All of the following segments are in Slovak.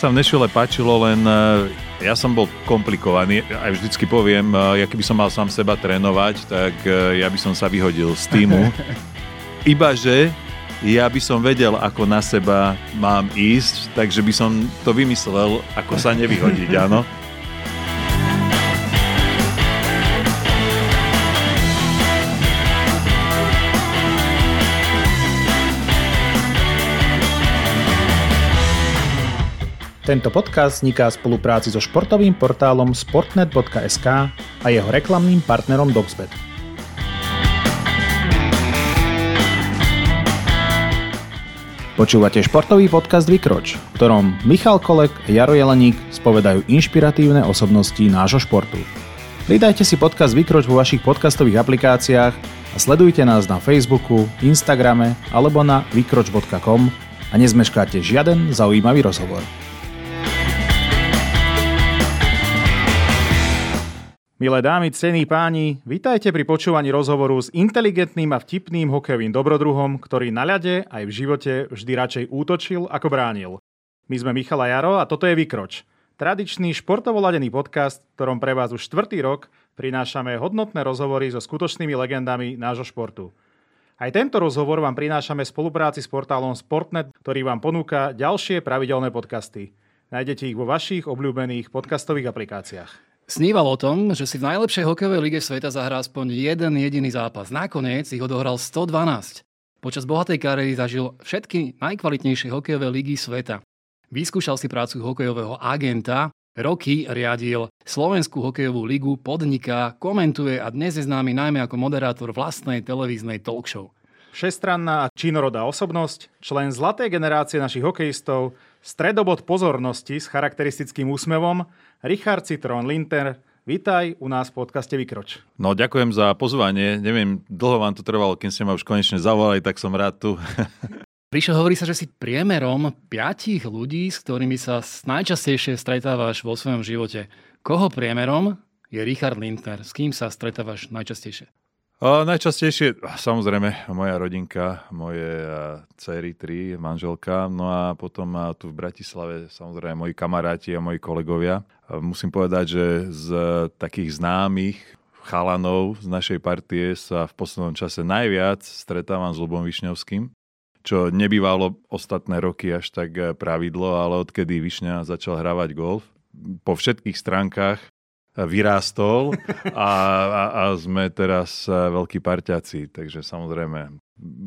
sa v Nešvile páčilo, len e, ja som bol komplikovaný. Aj vždycky poviem, e, ja keby som mal sám seba trénovať, tak e, ja by som sa vyhodil z týmu. Ibaže ja by som vedel, ako na seba mám ísť, takže by som to vymyslel, ako sa nevyhodiť, áno. Tento podcast vzniká v spolupráci so športovým portálom sportnet.sk a jeho reklamným partnerom Doxbet. Počúvate športový podcast Vykroč, v ktorom Michal Kolek a Jaro Jeleník spovedajú inšpiratívne osobnosti nášho športu. Pridajte si podcast Vykroč vo vašich podcastových aplikáciách a sledujte nás na Facebooku, Instagrame alebo na vykroč.com a nezmeškáte žiaden zaujímavý rozhovor. Milé dámy, cení páni, vitajte pri počúvaní rozhovoru s inteligentným a vtipným hokejovým dobrodruhom, ktorý na ľade aj v živote vždy radšej útočil ako bránil. My sme Michala Jaro a toto je Vykroč. Tradičný športovo ladený podcast, ktorom pre vás už štvrtý rok prinášame hodnotné rozhovory so skutočnými legendami nášho športu. Aj tento rozhovor vám prinášame v spolupráci s portálom Sportnet, ktorý vám ponúka ďalšie pravidelné podcasty. Nájdete ich vo vašich obľúbených podcastových aplikáciách. Sníval o tom, že si v najlepšej hokejovej lige sveta zahrá aspoň jeden jediný zápas. Nakoniec ich odohral 112. Počas bohatej kariéry zažil všetky najkvalitnejšie hokejové ligy sveta. Vyskúšal si prácu hokejového agenta, roky riadil Slovenskú hokejovú ligu, podniká, komentuje a dnes je známy najmä ako moderátor vlastnej televíznej talk show. Všestranná a činorodá osobnosť, člen zlatej generácie našich hokejistov, stredobod pozornosti s charakteristickým úsmevom, Richard Citrón Linter, Vítaj u nás v podcaste Vykroč. No ďakujem za pozvanie. Neviem, dlho vám to trvalo, kým ste ma už konečne zavolali, tak som rád tu. Ríšo, hovorí sa, že si priemerom piatich ľudí, s ktorými sa najčastejšie stretávaš vo svojom živote. Koho priemerom je Richard Lindner? S kým sa stretávaš najčastejšie? Najčastejšie, samozrejme, moja rodinka, moje dcery, tri, manželka, no a potom tu v Bratislave samozrejme moji kamaráti a moji kolegovia. Musím povedať, že z takých známych chalanov z našej partie sa v poslednom čase najviac stretávam s Lubom Višňovským, čo nebývalo ostatné roky až tak pravidlo, ale odkedy Višňa začal hravať golf, po všetkých stránkach vyrástol a, a, a sme teraz e, veľkí parťaci, takže samozrejme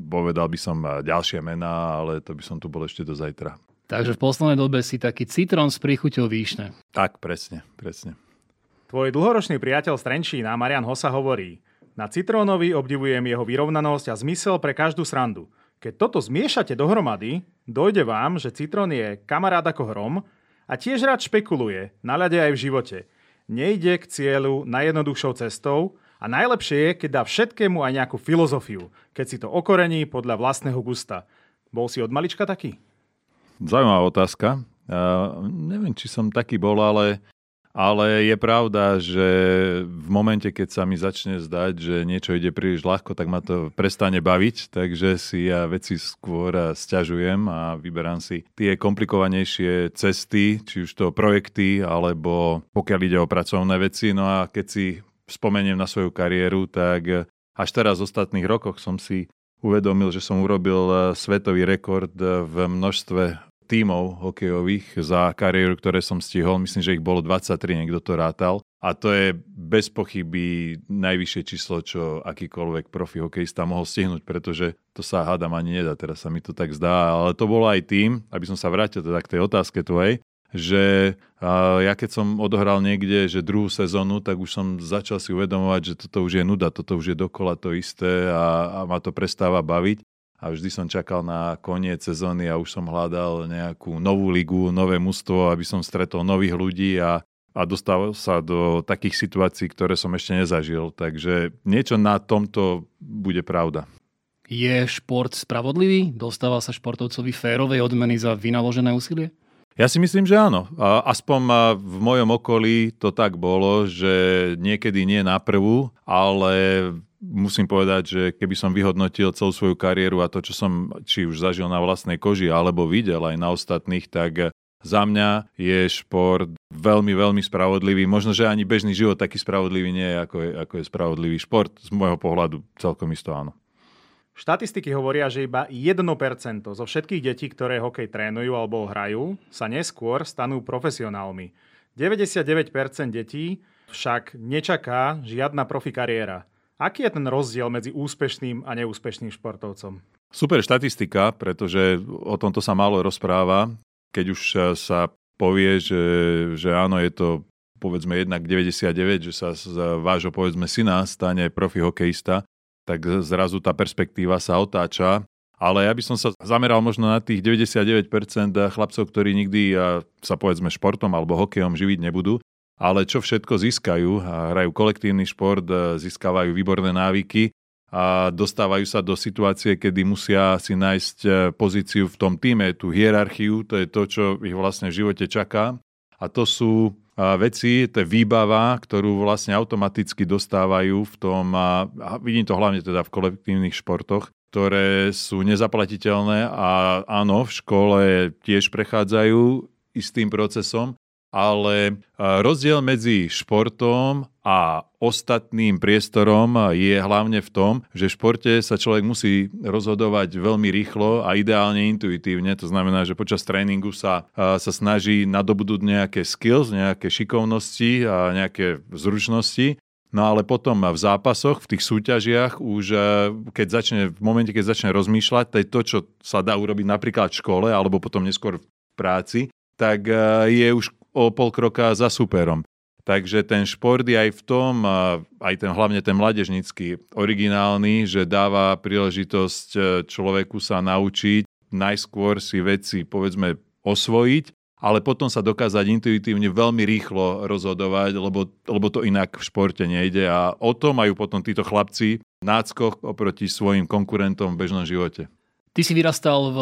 povedal by som e, ďalšie mená, ale to by som tu bol ešte do zajtra. Takže v poslednej dobe si taký citrón s príchuťou výšne. Tak, presne, presne. Tvoj dlhoročný priateľ z Trenčína, Marian Hosa, hovorí Na citrónovi obdivujem jeho vyrovnanosť a zmysel pre každú srandu. Keď toto zmiešate dohromady, dojde vám, že citrón je kamarát ako hrom a tiež rád špekuluje, na ľade aj v živote – nejde k cieľu najjednoduchšou cestou a najlepšie je, keď dá všetkému aj nejakú filozofiu, keď si to okorení podľa vlastného gusta. Bol si od malička taký? Zaujímavá otázka. Uh, neviem, či som taký bol, ale ale je pravda, že v momente, keď sa mi začne zdať, že niečo ide príliš ľahko, tak ma to prestane baviť, takže si ja veci skôr stiažujem a vyberám si tie komplikovanejšie cesty, či už to projekty, alebo pokiaľ ide o pracovné veci. No a keď si spomeniem na svoju kariéru, tak až teraz v ostatných rokoch som si uvedomil, že som urobil svetový rekord v množstve tímov hokejových za kariéru, ktoré som stihol. Myslím, že ich bolo 23, niekto to rátal. A to je bez pochyby najvyššie číslo, čo akýkoľvek profi hokejista mohol stihnúť, pretože to sa hádam ani nedá, teraz sa mi to tak zdá. Ale to bolo aj tým, aby som sa vrátil teda k tej otázke tvojej, že ja keď som odohral niekde, že druhú sezónu, tak už som začal si uvedomovať, že toto už je nuda, toto už je dokola to isté a, a ma to prestáva baviť a vždy som čakal na koniec sezóny a už som hľadal nejakú novú ligu, nové mužstvo, aby som stretol nových ľudí a, a dostal sa do takých situácií, ktoré som ešte nezažil. Takže niečo na tomto bude pravda. Je šport spravodlivý? Dostáva sa športovcovi férovej odmeny za vynaložené úsilie? Ja si myslím, že áno. Aspoň v mojom okolí to tak bolo, že niekedy nie na prvú, ale musím povedať, že keby som vyhodnotil celú svoju kariéru a to, čo som či už zažil na vlastnej koži alebo videl aj na ostatných, tak za mňa je šport veľmi, veľmi spravodlivý. Možno, že ani bežný život taký spravodlivý nie je, ako je, ako je spravodlivý šport. Z môjho pohľadu celkom isto áno. Štatistiky hovoria, že iba 1% zo všetkých detí, ktoré hokej trénujú alebo hrajú, sa neskôr stanú profesionálmi. 99% detí však nečaká žiadna profi kariéra. Aký je ten rozdiel medzi úspešným a neúspešným športovcom? Super štatistika, pretože o tomto sa málo rozpráva. Keď už sa povie, že, že áno, je to povedzme jednak 99, že sa z vášho povedzme syna stane profi hokejista, tak zrazu tá perspektíva sa otáča. Ale ja by som sa zameral možno na tých 99% chlapcov, ktorí nikdy sa povedzme športom alebo hokejom živiť nebudú, ale čo všetko získajú. Hrajú kolektívny šport, získavajú výborné návyky a dostávajú sa do situácie, kedy musia si nájsť e, pozíciu v tom týme, tú hierarchiu, to je to, čo ich vlastne v živote čaká. A to sú veci, to je výbava, ktorú vlastne automaticky dostávajú v tom, a vidím to hlavne teda v kolektívnych športoch, ktoré sú nezaplatiteľné a áno, v škole tiež prechádzajú istým procesom, ale rozdiel medzi športom a ostatným priestorom je hlavne v tom, že v športe sa človek musí rozhodovať veľmi rýchlo a ideálne intuitívne. To znamená, že počas tréningu sa, sa snaží nadobudnúť nejaké skills, nejaké šikovnosti a nejaké zručnosti No ale potom v zápasoch, v tých súťažiach, už keď začne, v momente, keď začne rozmýšľať, to je to, čo sa dá urobiť napríklad v škole, alebo potom neskôr v práci, tak je už o pol kroka za superom. Takže ten šport je aj v tom, aj ten, hlavne ten mladežnický, originálny, že dáva príležitosť e, človeku sa naučiť najskôr si veci, povedzme, osvojiť, ale potom sa dokázať intuitívne veľmi rýchlo rozhodovať, lebo, lebo to inak v športe nejde. A o to majú potom títo chlapci náckoch oproti svojim konkurentom v bežnom živote. Ty si vyrastal v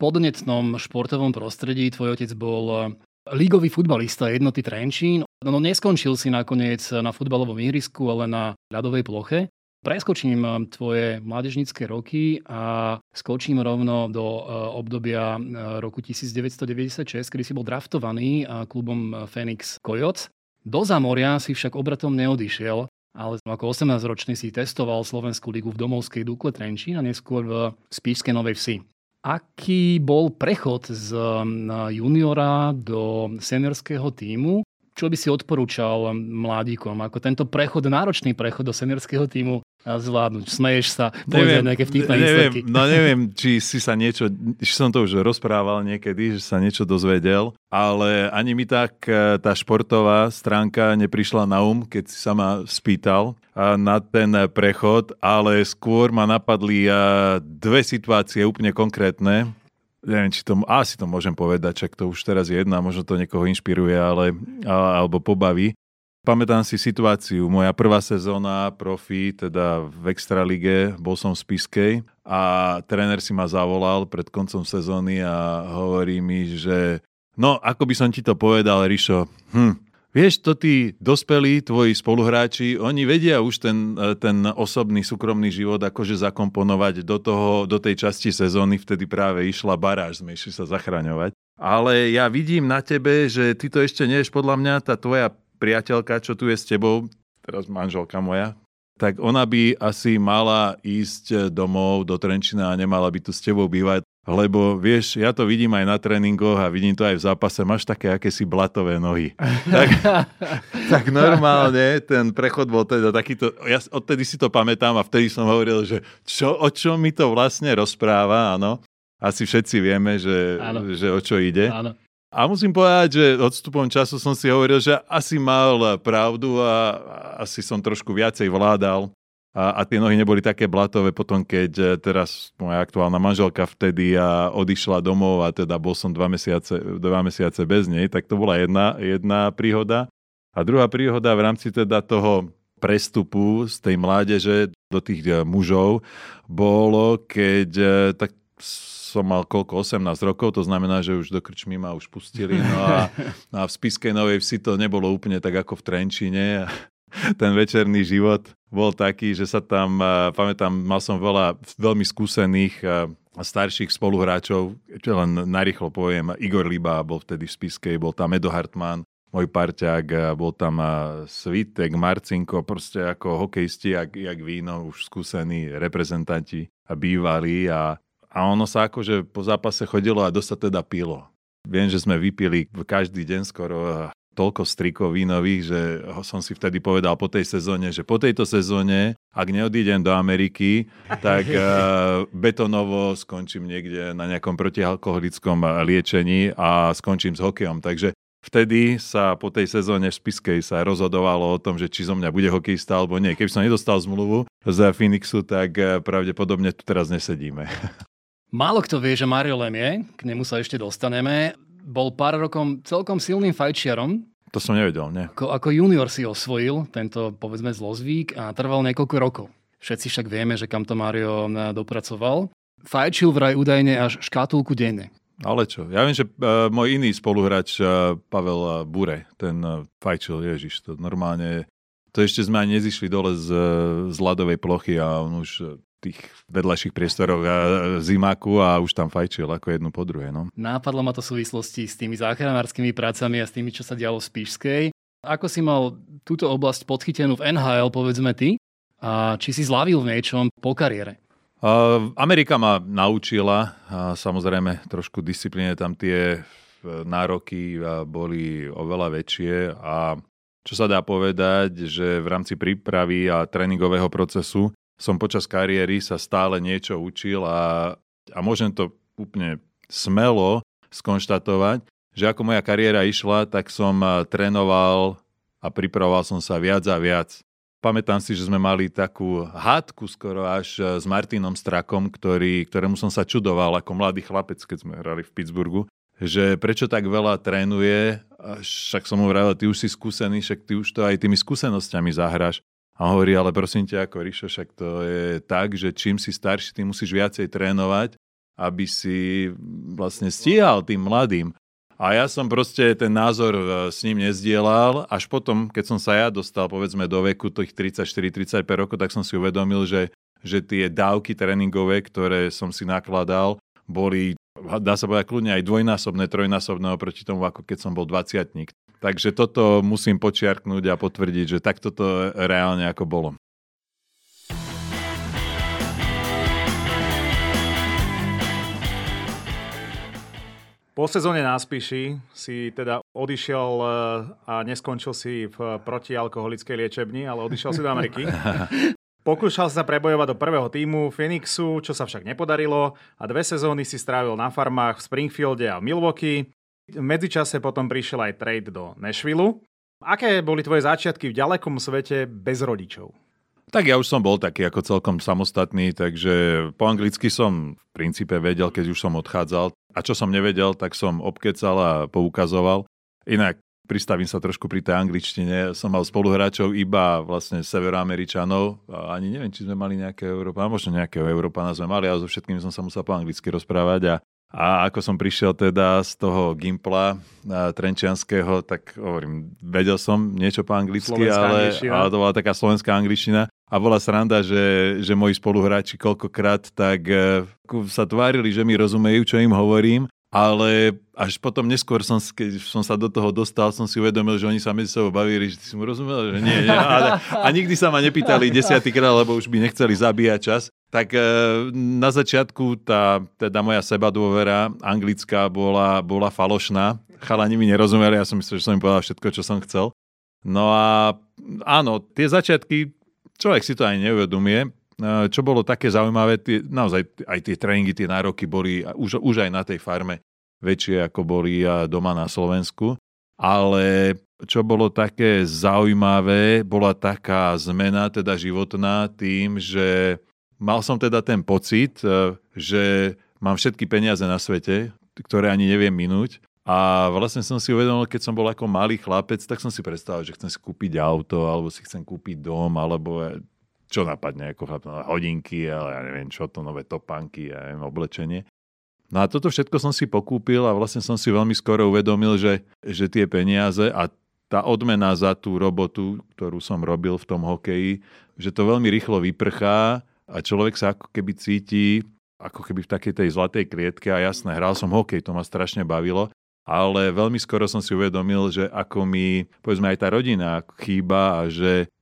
podnetnom športovom prostredí, tvoj otec bol lígový futbalista jednoty Trenčín. No neskončil si nakoniec na futbalovom ihrisku, ale na ľadovej ploche. Preskočím eh, tvoje mládežnické roky a skočím rovno do eh, obdobia eh, roku 1996, kedy si bol draftovaný klubom Phoenix Coyotes. Do Zamoria si však obratom neodišiel, ale ako 18-ročný si testoval Slovenskú ligu v domovskej Dukle Trenčín a neskôr v Spíšskej Novej Vsi. Aký bol prechod z juniora do seniorského týmu? Čo by si odporúčal mladíkom? Ako tento prechod, náročný prechod do seniorského týmu zvládnuť? Smeješ sa, neviem, nejaké vtipné neviem, No neviem, či si sa niečo, či som to už rozprával niekedy, že sa niečo dozvedel, ale ani mi tak e, tá športová stránka neprišla na um, keď si sa ma spýtal na ten prechod, ale skôr ma napadli e, dve situácie úplne konkrétne, neviem, či to, asi to môžem povedať, čak to už teraz je jedna, možno to niekoho inšpiruje, ale, alebo pobaví. Pamätám si situáciu, moja prvá sezóna profi, teda v Extralige, bol som v Spiskej a tréner si ma zavolal pred koncom sezóny a hovorí mi, že no, ako by som ti to povedal, Rišo, hm, Vieš, to tí dospelí, tvoji spoluhráči, oni vedia už ten, ten osobný, súkromný život akože zakomponovať do, toho, do tej časti sezóny, vtedy práve išla baráž, sme išli sa zachraňovať. Ale ja vidím na tebe, že ty to ešte nevieš, podľa mňa tá tvoja priateľka, čo tu je s tebou, teraz manželka moja, tak ona by asi mala ísť domov do Trenčina a nemala by tu s tebou bývať, lebo vieš, ja to vidím aj na tréningoch a vidím to aj v zápase, máš také akési blatové nohy. tak, tak normálne ten prechod bol teda takýto, ja odtedy si to pamätám a vtedy som hovoril, že čo, o čo mi to vlastne rozpráva, áno. Asi všetci vieme, že, že o čo ide. Áno. A musím povedať, že odstupom času som si hovoril, že asi mal pravdu a asi som trošku viacej vládal. A, a tie nohy neboli také blatové potom, keď e, teraz moja aktuálna manželka vtedy a odišla domov a teda bol som dva mesiace, dva mesiace bez nej, tak to bola jedna, jedna príhoda. A druhá príhoda v rámci teda toho prestupu z tej mládeže do tých e, mužov bolo, keď e, tak som mal koľko, 18 rokov, to znamená, že už do krčmy ma už pustili. No a, a v Spiskej Novej Vsi to nebolo úplne tak ako v Trenčine. ten večerný život bol taký, že sa tam, pamätám, mal som veľa veľmi skúsených starších spoluhráčov, čo len narýchlo poviem, Igor Liba bol vtedy v Spiskej, bol tam Edo Hartmann, môj parťák, bol tam Svitek, Marcinko, proste ako hokejisti, jak, jak víno, už skúsení reprezentanti a bývalí a, a ono sa akože po zápase chodilo a dosť sa teda pilo. Viem, že sme vypili každý deň skoro toľko strikov vínových, že som si vtedy povedal po tej sezóne, že po tejto sezóne, ak neodídem do Ameriky, tak uh, betonovo skončím niekde na nejakom protialkoholickom liečení a skončím s hokejom. Takže Vtedy sa po tej sezóne v Spiskej sa rozhodovalo o tom, že či zo mňa bude hokejista alebo nie. Keby som nedostal zmluvu z Phoenixu, tak eh, pravdepodobne tu teraz nesedíme. Málo kto vie, že Mario Lemie, k nemu sa ešte dostaneme, bol pár rokom celkom silným fajčiarom. To som nevedel, nie. Ako, ako junior si osvojil tento, povedzme, zlozvík a trval niekoľko rokov. Všetci však vieme, že kam to Mario dopracoval. Fajčil vraj údajne až škatulku denne. Ale čo? Ja viem, že uh, môj iný spoluhráč uh, Pavel Bure, ten uh, fajčil, ježiš, to normálne, to ešte sme ani nezišli dole z, z ľadovej plochy a on už tých vedľajších priestoroch a zimáku a už tam fajčil ako jednu po druhé. No. Nápadlo ma to v súvislosti s tými záchranárskymi prácami a s tými, čo sa dialo v Spišskej. Ako si mal túto oblasť podchytenú v NHL, povedzme ty? A či si zlavil v niečom po kariére? Amerika ma naučila, a samozrejme trošku disciplíne tam tie e, nároky boli oveľa väčšie a čo sa dá povedať, že v rámci prípravy a tréningového procesu som počas kariéry sa stále niečo učil a, a môžem to úplne smelo skonštatovať, že ako moja kariéra išla, tak som trénoval a pripravoval som sa viac a viac. Pamätám si, že sme mali takú hádku skoro až s Martinom Strakom, ktorý, ktorému som sa čudoval ako mladý chlapec, keď sme hrali v Pittsburghu, že prečo tak veľa trénuje, však som mu vravil, ty už si skúsený, však ty už to aj tými skúsenosťami zahráš. A hovorí, ale prosím ťa, ako Ríšo, však to je tak, že čím si starší, tým musíš viacej trénovať, aby si vlastne stíhal tým mladým. A ja som proste ten názor e, s ním nezdielal, až potom, keď som sa ja dostal, povedzme, do veku tých 34-35 rokov, tak som si uvedomil, že, že tie dávky tréningové, ktoré som si nakladal, boli, dá sa povedať, kľudne aj dvojnásobné, trojnásobné oproti tomu, ako keď som bol 20 Takže toto musím počiarknúť a potvrdiť, že takto to reálne ako bolo. Po sezóne na Spiši si teda odišiel eh, a neskončil si v protialkoholickej liečebni, ale odišiel si do Ameriky. Pokúšal sa prebojovať do prvého týmu Phoenixu, čo sa však nepodarilo a dve sezóny si strávil na farmách v Springfielde a v Milwaukee. V medzičase potom prišiel aj trade do Nashville. Aké boli tvoje začiatky v ďalekom svete bez rodičov? Tak ja už som bol taký ako celkom samostatný, takže po anglicky som v princípe vedel, keď už som odchádzal. A čo som nevedel, tak som obkecal a poukazoval. Inak pristavím sa trošku pri tej angličtine. Som mal spoluhráčov iba vlastne severoameričanov. A ani neviem, či sme mali nejakého Európa, možno nejakého Európana sme mali, ale so všetkými som sa musel po anglicky rozprávať a a ako som prišiel teda z toho Gimpla trenčianského, tak hovorím, vedel som niečo po anglicky, ale, ale to bola taká slovenská angličtina. A bola sranda, že, že moji spoluhráči koľkokrát tak e, sa tvárili, že mi rozumejú, čo im hovorím, ale až potom neskôr, som, keď som sa do toho dostal, som si uvedomil, že oni sa medzi sebou bavili, že si mu rozumel, že nie, nie. A, a nikdy sa ma nepýtali desiatýkrát, lebo už by nechceli zabíjať čas. Tak e, na začiatku tá teda moja seba dôvera anglická bola, bola falošná. Chalani mi nerozumeli, ja som myslel, že som im povedal všetko, čo som chcel. No a áno, tie začiatky, človek si to aj neuvedomie, čo bolo také zaujímavé, tie, naozaj aj tie tréningy, tie nároky boli už, už aj na tej farme väčšie, ako boli doma na Slovensku. Ale čo bolo také zaujímavé, bola taká zmena, teda životná, tým, že mal som teda ten pocit, e, že mám všetky peniaze na svete, ktoré ani neviem minúť. A vlastne som si uvedomil, keď som bol ako malý chlapec, tak som si predstavil, že chcem si kúpiť auto, alebo si chcem kúpiť dom, alebo e, čo napadne ako chlap, hodinky, ale ja neviem čo to, nové topánky, ja neviem, oblečenie. No a toto všetko som si pokúpil a vlastne som si veľmi skoro uvedomil, že, že tie peniaze a tá odmena za tú robotu, ktorú som robil v tom hokeji, že to veľmi rýchlo vyprchá a človek sa ako keby cíti ako keby v takej tej zlatej klietke a jasné, hral som hokej, to ma strašne bavilo, ale veľmi skoro som si uvedomil, že ako mi, povedzme aj tá rodina chýba a že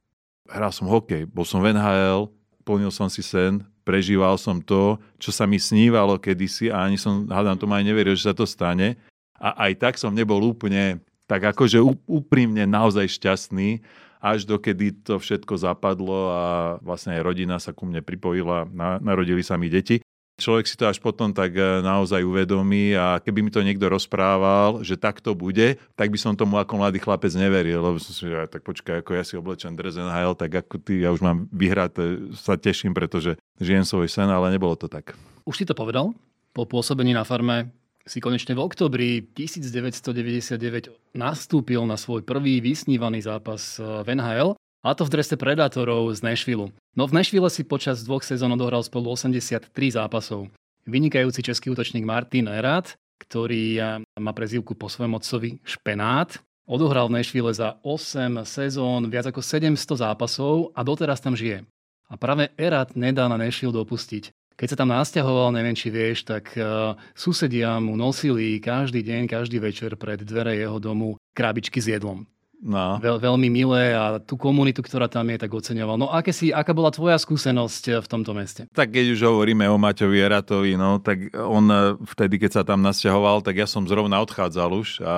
hral som hokej, bol som v NHL, plnil som si sen, prežíval som to, čo sa mi snívalo kedysi a ani som, hádam, tomu aj neveril, že sa to stane. A aj tak som nebol úplne tak akože úprimne naozaj šťastný, až dokedy to všetko zapadlo a vlastne aj rodina sa ku mne pripojila, na, narodili sa mi deti. Človek si to až potom tak e, naozaj uvedomí a keby mi to niekto rozprával, že tak to bude, tak by som tomu ako mladý chlapec neveril, lebo som si že tak počkaj, ako ja si oblečen dres NHL, tak ako ty, ja už mám vyhrať, sa teším, pretože žijem svoj sen, ale nebolo to tak. Už si to povedal? Po pôsobení na farme si konečne v oktobri 1999 nastúpil na svoj prvý vysnívaný zápas eh, v NHL, a to v drese Predatorov z Nashville. No v Nashville si počas dvoch sezón odohral spolu 83 zápasov. Vynikajúci český útočník Martin Erat, ktorý eh, má prezývku po svojom otcovi Špenát, odohral v Nashville za 8 sezón viac ako 700 zápasov a doteraz tam žije. A práve Erat nedá na Nashville dopustiť. Keď sa tam nasťahoval, neviem či vieš, tak uh, susedia mu nosili každý deň, každý večer pred dvere jeho domu krabičky s jedlom. No. Veľ, veľmi milé a tú komunitu, ktorá tam je, tak oceňoval. No aké si, aká bola tvoja skúsenosť eh, v tomto meste? Tak keď už hovoríme o Maťovi Eratovi, no, tak on eh, vtedy, keď sa tam nasťahoval, tak ja som zrovna odchádzal už a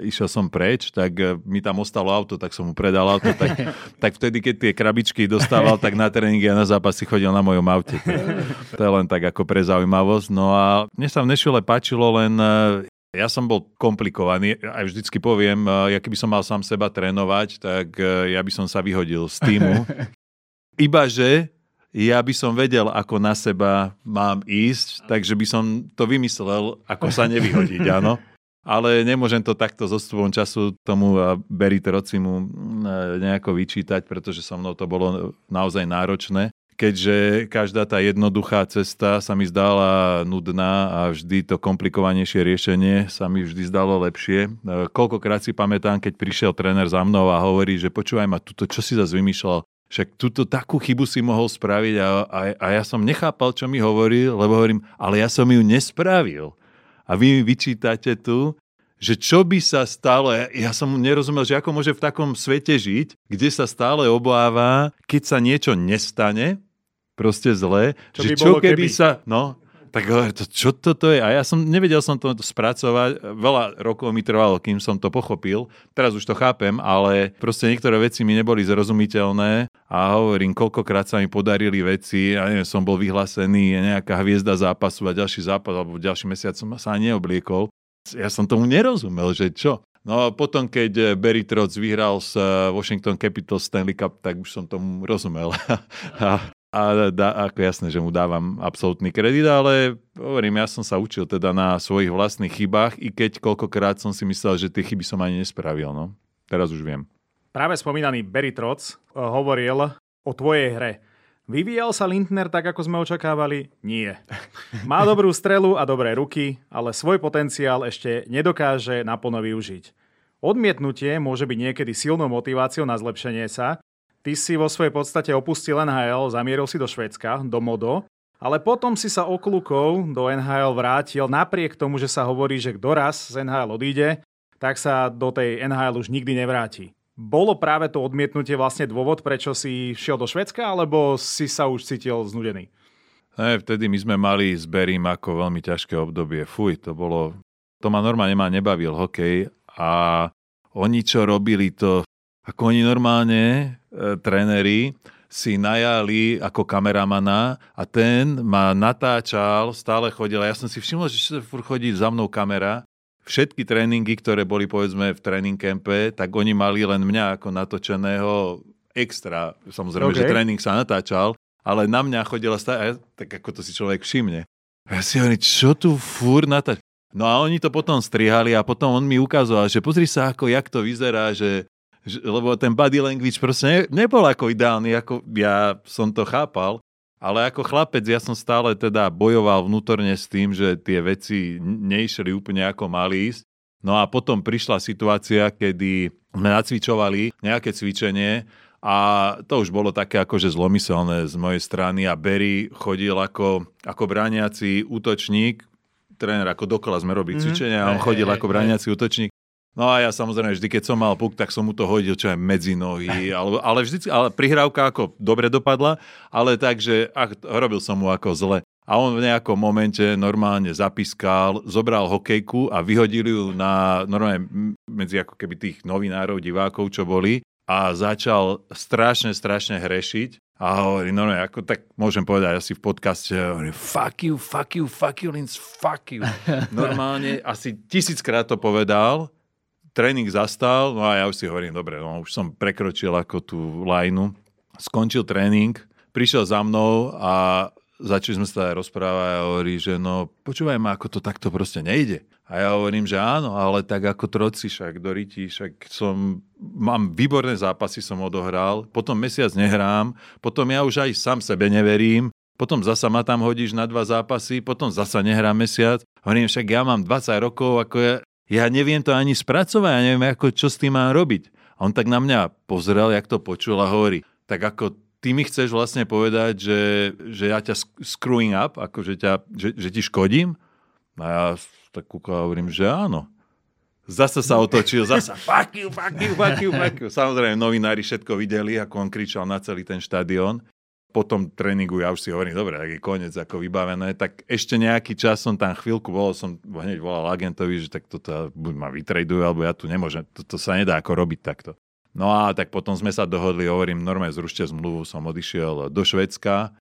eh, išiel som preč, tak mi tam ostalo auto, tak som mu predal auto. Tak, tak vtedy, keď tie krabičky dostával, tak na tréningy a na zápasy chodil na mojom aute. To je len tak ako pre zaujímavosť. No a mne sa v Nešvile páčilo len ja som bol komplikovaný, aj vždycky poviem, ja keby som mal sám seba trénovať, tak ja by som sa vyhodil z týmu. Ibaže ja by som vedel, ako na seba mám ísť, takže by som to vymyslel, ako sa nevyhodiť, áno. Ale nemôžem to takto so stupom času tomu Berry Trocimu nejako vyčítať, pretože so mnou to bolo naozaj náročné keďže každá tá jednoduchá cesta sa mi zdala nudná a vždy to komplikovanejšie riešenie sa mi vždy zdalo lepšie. E, koľkokrát si pamätám, keď prišiel tréner za mnou a hovorí, že počúvaj ma, tuto, čo si zase vymýšľal? Však túto takú chybu si mohol spraviť a, a, a ja som nechápal, čo mi hovorí, lebo hovorím, ale ja som ju nespravil. A vy mi vyčítate tu, že čo by sa stalo, ja, som nerozumel, že ako môže v takom svete žiť, kde sa stále obáva, keď sa niečo nestane, proste zle, čo že čo keby, keby sa, no, tak to, čo toto je? A ja som, nevedel som to spracovať, veľa rokov mi trvalo, kým som to pochopil, teraz už to chápem, ale proste niektoré veci mi neboli zrozumiteľné a hovorím, koľkokrát sa mi podarili veci, ja neviem, som bol vyhlásený, nejaká hviezda zápasu a ďalší zápas, alebo ďalší mesiac som sa ani neobliekol ja som tomu nerozumel, že čo. No a potom, keď Barry Trotz vyhral s eh, Washington Capitals Stanley Cup, tak už som tomu rozumel. a, a dá, ako jasné, že mu dávam absolútny kredit, ale hovorím, ja som sa učil teda na svojich vlastných chybách, i keď koľkokrát som si myslel, že tie chyby som ani nespravil. No. Teraz už viem. Práve spomínaný Barry Trotz eh, hovoril o tvojej hre. Vyvíjal sa Lindner tak, ako sme očakávali? Nie. Má dobrú strelu a dobré ruky, ale svoj potenciál ešte nedokáže naplno využiť. Odmietnutie môže byť niekedy silnou motiváciou na zlepšenie sa. Ty si vo svojej podstate opustil NHL, zamieril si do Švedska, do Modo, ale potom si sa okľukov do NHL vrátil napriek tomu, že sa hovorí, že kto raz z NHL odíde, tak sa do tej NHL už nikdy nevráti. Bolo práve to odmietnutie vlastne dôvod, prečo si šiel do Švedska, alebo si sa už cítil znudený? Ne, vtedy my sme mali s Berím ako veľmi ťažké obdobie. Fuj, to bolo... To ma normálne ma nebavil hokej a oni čo robili to... Ako oni normálne, tréneri, si najali ako kameramana a ten ma natáčal, stále chodil. A ja som si všimol, že furt chodí za mnou kamera všetky tréningy, ktoré boli povedzme v tréning campe, tak oni mali len mňa ako natočeného extra. Samozrejme, okay. že tréning sa natáčal, ale na mňa chodila stále, tak ako to si človek všimne. A ja si hovorím, čo tu fúr natáč... No a oni to potom strihali a potom on mi ukazoval, že pozri sa, ako jak to vyzerá, že lebo ten body language proste ne, nebol ako ideálny, ako ja som to chápal, ale ako chlapec ja som stále teda bojoval vnútorne s tým, že tie veci neišli úplne ako mali ísť. No a potom prišla situácia, kedy sme nacvičovali nejaké cvičenie a to už bolo také akože zlomyselné z mojej strany a Berry chodil ako, ako brániaci útočník, tréner ako dokola sme robili mm. cvičenia a on chodil ako brániaci útočník. No a ja samozrejme vždy, keď som mal puk, tak som mu to hodil čo aj medzi nohy, ale, ale vždy, ale prihrávka ako dobre dopadla, ale tak, že ach, robil som mu ako zle. A on v nejakom momente normálne zapiskal, zobral hokejku a vyhodil ju na normálne medzi ako keby tých novinárov, divákov, čo boli a začal strašne, strašne hrešiť. A hovorí, no, no, ako tak môžem povedať asi v podcaste, hovorí, fuck you, fuck you, fuck you, Linz, fuck you. Normálne asi tisíckrát to povedal, tréning zastal, no a ja už si hovorím, dobre, no už som prekročil ako tú lajnu, skončil tréning, prišiel za mnou a začali sme sa aj rozprávať a hovorí, že no počúvaj ma, ako to takto proste nejde. A ja hovorím, že áno, ale tak ako troci, však do ryti, však som, mám výborné zápasy, som odohral, potom mesiac nehrám, potom ja už aj sám sebe neverím, potom zasa ma tam hodíš na dva zápasy, potom zasa nehrám mesiac. Hovorím, však ja mám 20 rokov, ako ja, ja neviem to ani spracovať, ja neviem, ako, čo s tým mám robiť. A on tak na mňa pozrel, jak to počul a hovorí, tak ako ty mi chceš vlastne povedať, že, že ja ťa screwing up, ako že, ťa, že, že ti škodím? A ja tak kúkal a hovorím, že áno. Zase sa otočil, zase fuck you, fuck you, fuck you, fuck you. Samozrejme, novinári všetko videli, ako on kričal na celý ten štadión. Po tom tréningu ja už si hovorím, dobre, ak je koniec ako vybavené, tak ešte nejaký čas som tam chvíľku bol, som hneď volal agentovi, že tak toto buď ma vytradujú, alebo ja tu nemôžem, toto sa nedá ako robiť takto. No a tak potom sme sa dohodli, hovorím, normálne zrušte zmluvu, som odišiel do Švedska.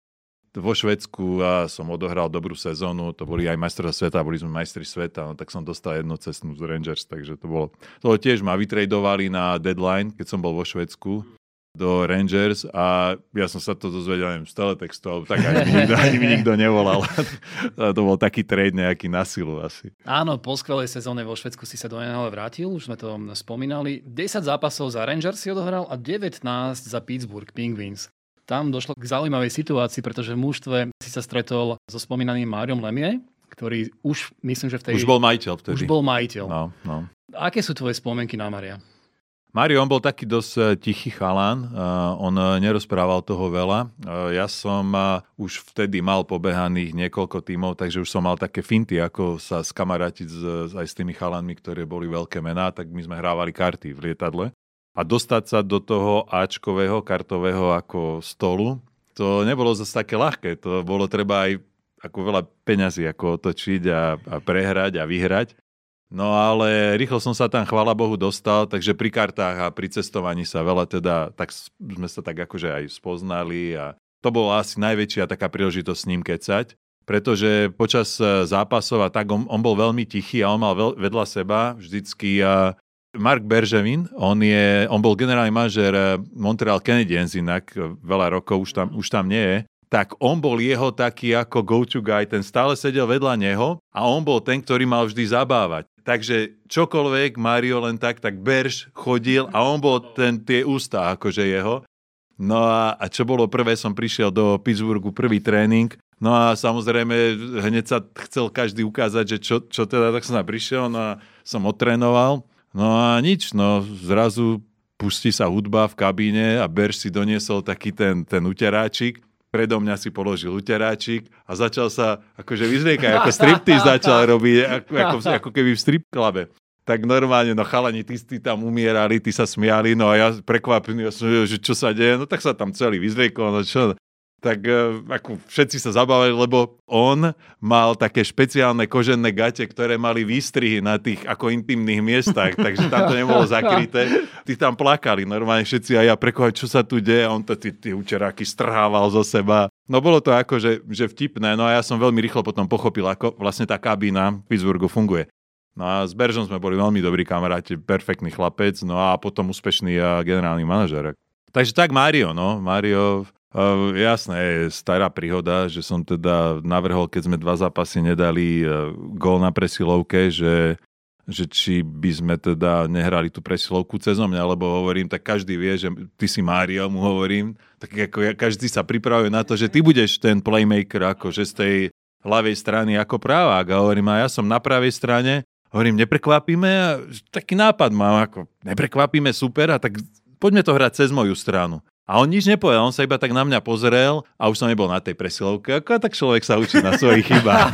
Vo Švedsku a som odohral dobrú sezónu, to boli aj majstrovstvá sveta, boli sme majstri sveta, no tak som dostal jednu cestnú z Rangers, takže to bolo, to tiež ma vytredovali na deadline, keď som bol vo Švedsku do Rangers a ja som sa to dozvedel neviem, z teletextu, alebo tak ani mi nikto, ani mi nikto nevolal. to bol taký trade nejaký na silu asi. Áno, po skvelej sezóne vo Švedsku si sa do NHL vrátil, už sme to spomínali. 10 zápasov za Rangers si odohral a 19 za Pittsburgh Penguins. Tam došlo k zaujímavej situácii, pretože v mužstve si sa stretol so spomínaným Máriom Lemie, ktorý už, myslím, že v tej... Už bol majiteľ vtedy. Už bol majiteľ. No, no. Aké sú tvoje spomienky na Maria? Mario, on bol taký dosť e, tichý chalan, e, on e, nerozprával toho veľa. Ja som už vtedy mal pobehaných niekoľko tímov, takže už som mal také finty, ako sa skamarátiť aj s tými chalanmi, ktoré boli veľké mená, tak my sme hrávali karty v lietadle. A dostať sa do toho Ačkového, kartového ako stolu, to nebolo zase také ľahké. To bolo treba aj ako veľa peňazí ako otočiť a, a prehrať a vyhrať. No ale rýchlo som sa tam, chvála Bohu, dostal, takže pri kartách a pri cestovaní sa veľa teda, tak sme sa tak akože aj spoznali a to bola asi najväčšia taká príležitosť s ním kecať, pretože počas e, zápasov a tak on, on bol veľmi tichý a on mal veľ, vedľa seba vždycky a Mark Berževin, on, je, on bol generálny manažer e, Montreal Canadiens inak, e, veľa rokov už tam, už tam nie je, tak on bol jeho taký ako go-to guy, ten stále sedel vedľa neho a on bol ten, ktorý mal vždy zabávať. Takže čokoľvek Mario len tak, tak Berž chodil a on bol ten, tie ústa akože jeho. No a, a čo bolo prvé, som prišiel do Pittsburghu, prvý tréning, no a samozrejme hneď sa chcel každý ukázať, že čo, čo teda, tak som prišiel, no a som otrénoval. No a nič, no zrazu pustí sa hudba v kabíne a Berž si doniesol taký ten, ten uteráčik predo mňa si položil uteráčik a začal sa akože vyzriekať, ako striptease začal robiť, ako, ako, ako keby v strip klabe. Tak normálne, no chalani, tí, tí tam umierali, tí sa smiali, no a ja prekvapený, ja som, že čo sa deje, no tak sa tam celý vyzriekol, no čo, tak e, ako všetci sa zabávali, lebo on mal také špeciálne kožené gate, ktoré mali výstrihy na tých ako intimných miestach, takže tam to nebolo zakryté. Tí tam plakali normálne všetci a ja prekohať, čo sa tu deje, on to tie učeráky strhával zo seba. No bolo to ako, že, že vtipné, no a ja som veľmi rýchlo potom pochopil, ako vlastne tá kabína v Pittsburghu funguje. No a s Beržom sme boli veľmi dobrí kamaráti, perfektný chlapec, no a potom úspešný generálny manažer. Takže tak Mario, no. Mario Uh, jasné, je stará príhoda, že som teda navrhol, keď sme dva zápasy nedali uh, gól na presilovke, že, že či by sme teda nehrali tú presilovku cez mňa, lebo hovorím, tak každý vie, že ty si Mário, mu hovorím, tak ako ja, každý sa pripravuje na to, že ty budeš ten playmaker, akože z tej ľavej strany ako právák. A hovorím, a ja som na pravej strane, Hovorím, neprekvapíme? A taký nápad mám, ako neprekvapíme, super, a tak poďme to hrať cez moju stranu. A on nič nepovedal, on sa iba tak na mňa pozrel a už som nebol na tej presilovke. Ako tak človek sa učí na svojich chybách.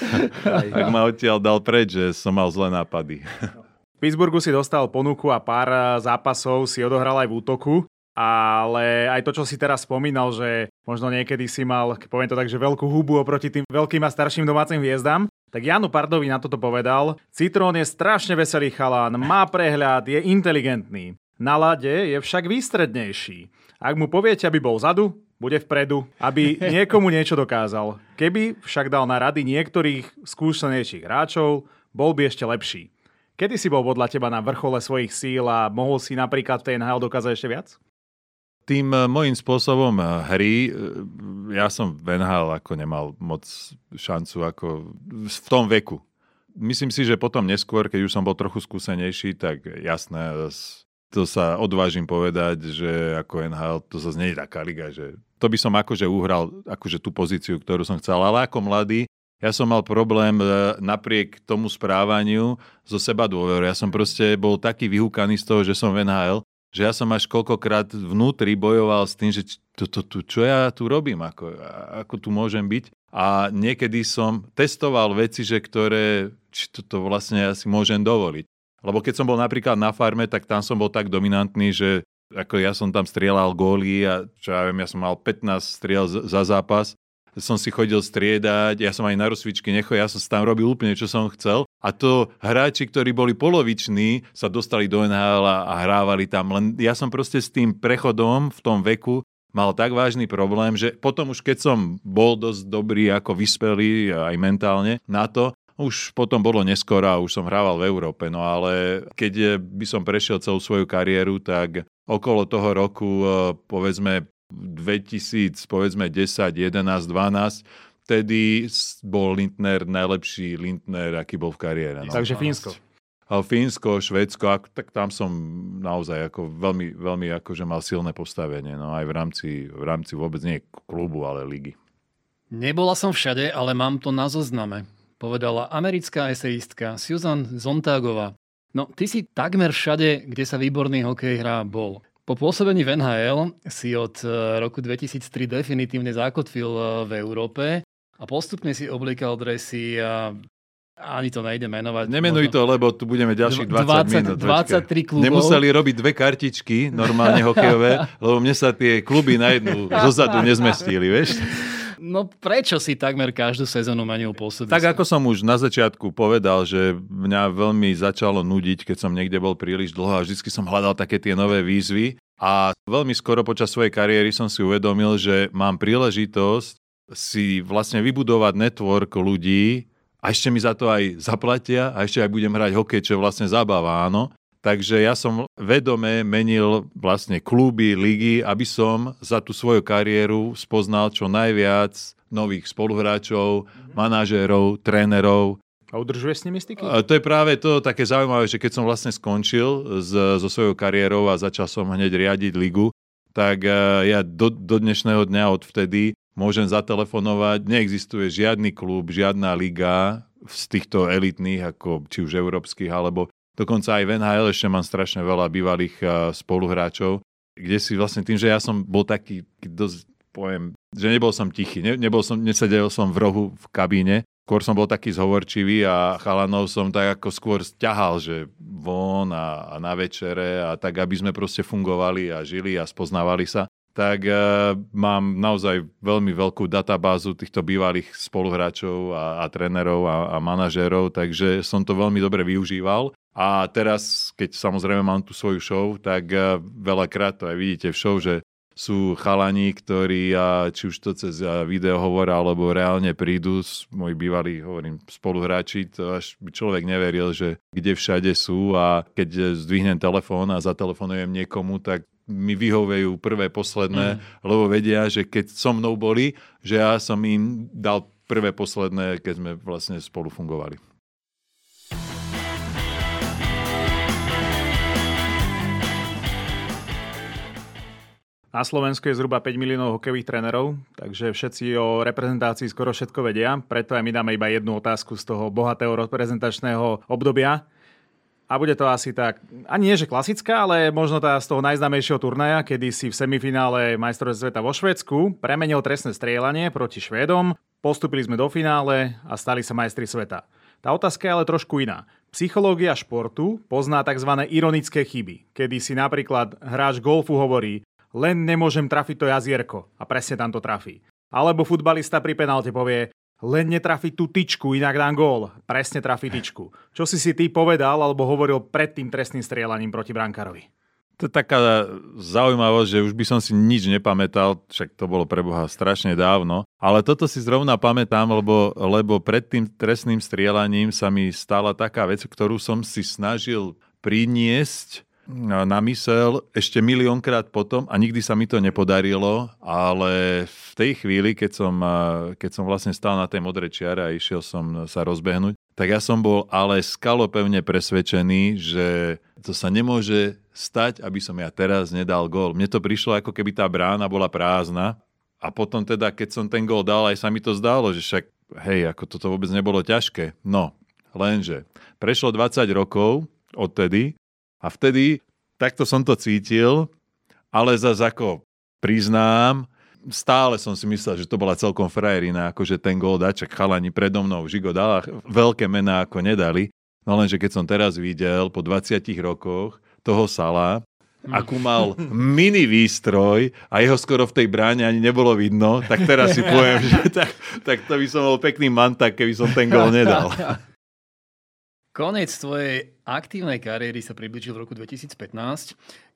tak ma odtiaľ dal preč, že som mal zlé nápady. V Pittsburghu si dostal ponuku a pár zápasov si odohral aj v útoku, ale aj to, čo si teraz spomínal, že možno niekedy si mal, poviem to tak, že veľkú hubu oproti tým veľkým a starším domácim hviezdám, tak Janu Pardovi na toto povedal, Citrón je strašne veselý chalán, má prehľad, je inteligentný. Na lade je však výstrednejší. Ak mu poviete, aby bol zadu, bude vpredu, aby niekomu niečo dokázal. Keby však dal na rady niektorých skúsenejších hráčov, bol by ešte lepší. Kedy si bol podľa teba na vrchole svojich síl a mohol si napríklad v tej NHL dokázať ešte viac? Tým eh, môjim spôsobom eh, hry, eh, ja som v NHL ako nemal moc šancu ako v tom veku. Myslím si, že potom neskôr, keď už som bol trochu skúsenejší, tak jasné, to sa odvážim povedať, že ako NHL to zase nie je taká liga, že to by som akože uhral akože tú pozíciu, ktorú som chcel, ale ako mladý ja som mal problém e, napriek tomu správaniu zo seba dôveru. Ja som proste bol taký vyhúkaný z toho, že som v NHL, že ja som až koľkokrát vnútri bojoval s tým, že to, to, to, čo ja tu robím, ako, ako tu môžem byť. A niekedy som testoval veci, že ktoré, či to vlastne ja si môžem dovoliť. Lebo keď som bol napríklad na farme, tak tam som bol tak dominantný, že ako ja som tam strieľal góly a čo ja viem, ja som mal 15 striel za zápas, som si chodil striedať, ja som aj na rozcvičky nechodil, ja som tam robil úplne, čo som chcel. A to hráči, ktorí boli poloviční, sa dostali do NHL a hrávali tam. Len ja som proste s tým prechodom v tom veku mal tak vážny problém, že potom už keď som bol dosť dobrý ako vyspelý aj mentálne na to, už potom bolo neskoro a už som hrával v Európe, no ale keď by som prešiel celú svoju kariéru, tak okolo toho roku, eh, povedzme 2000, povedzme 10, 11, 12, vtedy bol Lindner najlepší Lindner, aký bol v kariére. No. Takže Fínsko. A Fínsko, Švédsko, tak tam som naozaj ako veľmi, veľmi akože mal silné postavenie, no aj v rámci, v rámci vôbec nie klubu, ale ligy. Nebola som všade, ale mám to na zozname povedala americká eseistka Susan Zontagová. No, ty si takmer všade, kde sa výborný hokej hrá, bol. Po pôsobení v NHL si od e, roku 2003 definitívne zakotvil e, v Európe a postupne si oblikal dresy a ani to nejde menovať. Nemenuj to, lebo tu budeme ďalších 20, 20 minút. 23 klubov. Nemuseli robiť dve kartičky normálne hokejové, lebo mne sa tie kluby na jednu zozadu nezmestili, vieš? No prečo si takmer každú sezónu menil pôsobisko? Tak ako som už na začiatku povedal, že mňa veľmi začalo nudiť, keď som niekde bol príliš dlho a vždy som hľadal také tie nové výzvy. A veľmi skoro počas svojej kariéry som si uvedomil, že mám príležitosť si vlastne vybudovať network ľudí, a ešte mi za to aj zaplatia a ešte aj budem hrať hokej, čo vlastne zábava, áno. Takže ja som vedome menil vlastne kluby, ligy, aby som za tú svoju kariéru spoznal čo najviac nových spoluhráčov, mm-hmm. manažérov, trénerov. A udržuješ s nimi styky? A to je práve to také zaujímavé, že keď som vlastne skončil s, so svojou kariérou a začal som hneď riadiť ligu, tak e, ja do, do dnešného dňa od vtedy môžem zatelefonovať. Neexistuje žiadny klub, žiadna liga z týchto elitných, ako či už európskych, alebo Dokonca aj v NHL ešte mám strašne veľa bývalých eh, spoluhráčov, kde si vlastne tým, že ja som bol taký dosť, poviem, že nebol som tichý, ne, nebol som, nesedel som v rohu v kabíne, skôr som bol taký zhovorčivý a chalanov som tak ako skôr ťahal, že von a, a na večere a tak, aby sme proste fungovali a žili a spoznávali sa tak uh, mám naozaj veľmi veľkú databázu týchto bývalých spoluhráčov a, a trénerov a, a manažérov, takže som to veľmi dobre využíval. A teraz, keď samozrejme mám tu svoju show, tak uh, veľakrát to aj vidíte v show, že sú chalani, ktorí či už to cez video hovor alebo reálne prídu, moji bývalí, hovorím, spoluhráči, to až by človek neveril, že kde všade sú a keď zdvihnem telefón a zatelefonujem niekomu, tak mi vyhovejú prvé, posledné, mm. lebo vedia, že keď so mnou boli, že ja som im dal prvé, posledné, keď sme vlastne spolu fungovali. Na Slovensku je zhruba 5 miliónov hokejových trénerov, takže všetci o reprezentácii skoro všetko vedia, preto aj my dáme iba jednu otázku z toho bohatého reprezentačného obdobia. A bude to asi tak, ani nie že klasická, ale možno tá z toho najznámejšieho turnaja, kedy si v semifinále majstrovstv sveta vo Švedsku premenil trestné strieľanie proti Švédom, postupili sme do finále a stali sa majstri sveta. Tá otázka je ale trošku iná. Psychológia športu pozná tzv. ironické chyby, kedy si napríklad hráč golfu hovorí len nemôžem trafiť to jazierko a presne tam to trafí. Alebo futbalista pri penalte povie, len netrafiť tú tyčku, inak dám gól. Presne trafi tyčku. Čo si si ty povedal alebo hovoril pred tým trestným strieľaním proti brankárovi? To je taká zaujímavosť, že už by som si nič nepamätal, však to bolo pre Boha strašne dávno, ale toto si zrovna pamätám, lebo, lebo pred tým trestným strieľaním sa mi stala taká vec, ktorú som si snažil priniesť na mysel ešte miliónkrát potom a nikdy sa mi to nepodarilo, ale v tej chvíli, keď som, keď som vlastne stál na tej modrej čiare a išiel som sa rozbehnúť, tak ja som bol ale skalopevne presvedčený, že to sa nemôže stať, aby som ja teraz nedal gól. Mne to prišlo, ako keby tá brána bola prázdna a potom teda, keď som ten gól dal, aj sa mi to zdalo, že však, hej, ako toto vôbec nebolo ťažké. No, lenže prešlo 20 rokov odtedy a vtedy takto som to cítil, ale zase ako priznám, stále som si myslel, že to bola celkom frajerina, akože ten gól dačak chalani predo mnou, Žigo dala veľké mená ako nedali, no lenže keď som teraz videl po 20 rokoch toho Sala, akú mal mini výstroj a jeho skoro v tej bráne ani nebolo vidno, tak teraz si poviem, že tak, tak to by som bol pekný mantak, keby som ten gól nedal. Konec tvojej aktívnej kariéry sa približil v roku 2015,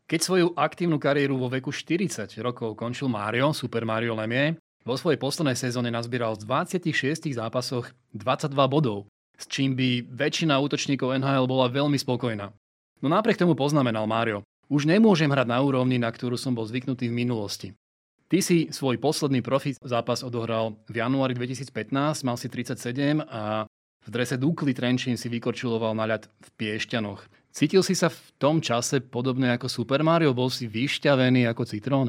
keď svoju aktívnu kariéru vo veku 40 rokov končil Mario, Super Mario Lemie. Vo svojej poslednej sezóne nazbieral v 26 zápasoch 22 bodov, s čím by väčšina útočníkov NHL bola veľmi spokojná. No napriek tomu poznamenal Mario, už nemôžem hrať na úrovni, na ktorú som bol zvyknutý v minulosti. Ty si svoj posledný profi zápas odohral v januári 2015, mal si 37 a v drese Dukly Trenčín si vykorčuloval na ľad v Piešťanoch. Cítil si sa v tom čase podobne ako Super Mario? Bol si vyšťavený ako citrón?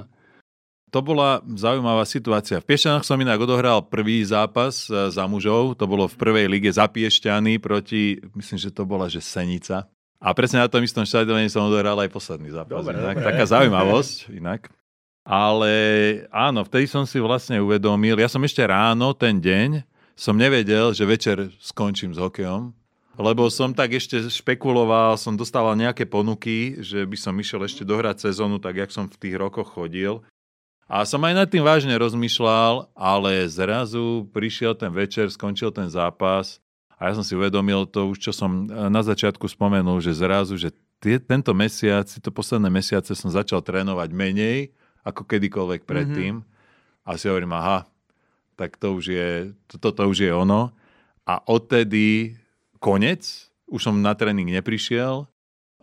To bola zaujímavá situácia. V Piešťanoch som inak odohral prvý zápas e, za mužov. To bolo v prvej lige za Piešťany proti, myslím, že to bola že Senica. A presne na tom istom štadióne som odohral aj posledný zápas. Dobre, inak, dobre. Taká zaujímavosť inak. Ale áno, vtedy som si vlastne uvedomil, ja som ešte ráno ten deň som nevedel, že večer skončím s hokejom, lebo som tak ešte špekuloval, som dostával nejaké ponuky, že by som išiel ešte dohrať sezónu, tak jak som v tých rokoch chodil. A som aj nad tým vážne rozmýšľal, ale zrazu prišiel ten večer, skončil ten zápas a ja som si uvedomil to už, čo som na začiatku spomenul, že zrazu, že tie, tento mesiac, to posledné mesiace som začal trénovať menej ako kedykoľvek predtým. Mm-hmm. A si hovorím, aha, tak to už je, toto to už je ono. A odtedy konec, už som na tréning neprišiel.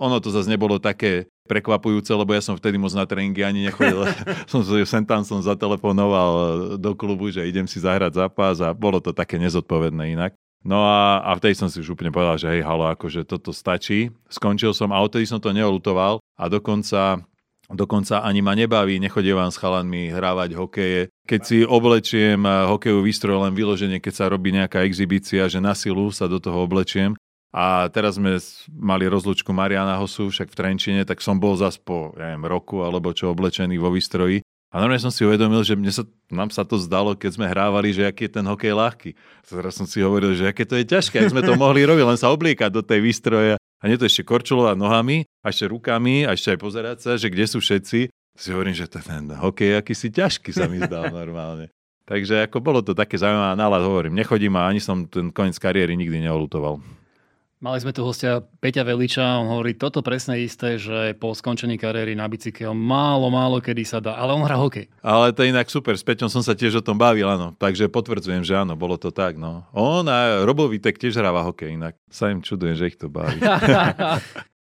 Ono to zase nebolo také prekvapujúce, lebo ja som vtedy moc na tréningy ani nechodil. som sem tam som zatelefonoval do klubu, že idem si zahrať zápas a bolo to také nezodpovedné inak. No a, a vtedy som si už úplne povedal, že hej, halo, akože toto stačí. Skončil som a odtedy som to neolutoval a dokonca Dokonca ani ma nebaví, nechodievam s chalanmi hrávať hokeje. Keď si oblečiem eh, hokejový výstroj len vyloženie, keď sa robí nejaká exibícia, že na silu sa do toho oblečiem. A teraz sme mali rozlučku Mariana Hosu, však v Trenčine, tak som bol zas po neviem, roku alebo čo oblečený vo výstroji. A normálne som si uvedomil, že mne sa, nám sa to zdalo, keď sme hrávali, že aký je ten hokej ľahký. Teraz som si hovoril, že aké to je ťažké, ak sme to mohli robiť, len sa obliekať do tej výstroje a nie to ešte korčulovať nohami, a ešte rukami, a ešte aj pozerať sa, že kde sú všetci. Si hovorím, že ten hokej aký si ťažký sa mi zdal normálne. Takže ako bolo to také zaujímavé nálad, hovorím, nechodím a ani som ten koniec kariéry nikdy neolutoval. Mali sme tu hostia Peťa Veliča, on hovorí toto presne isté, že po skončení kariéry na bicykel málo, málo kedy sa dá, ale on hrá hokej. Ale to je inak super, s Peťom som sa tiež o tom bavil, áno, takže potvrdzujem, že áno, bolo to tak, no. On a Robo Vitek tiež hráva hokej, inak sa im čudujem, že ich to baví.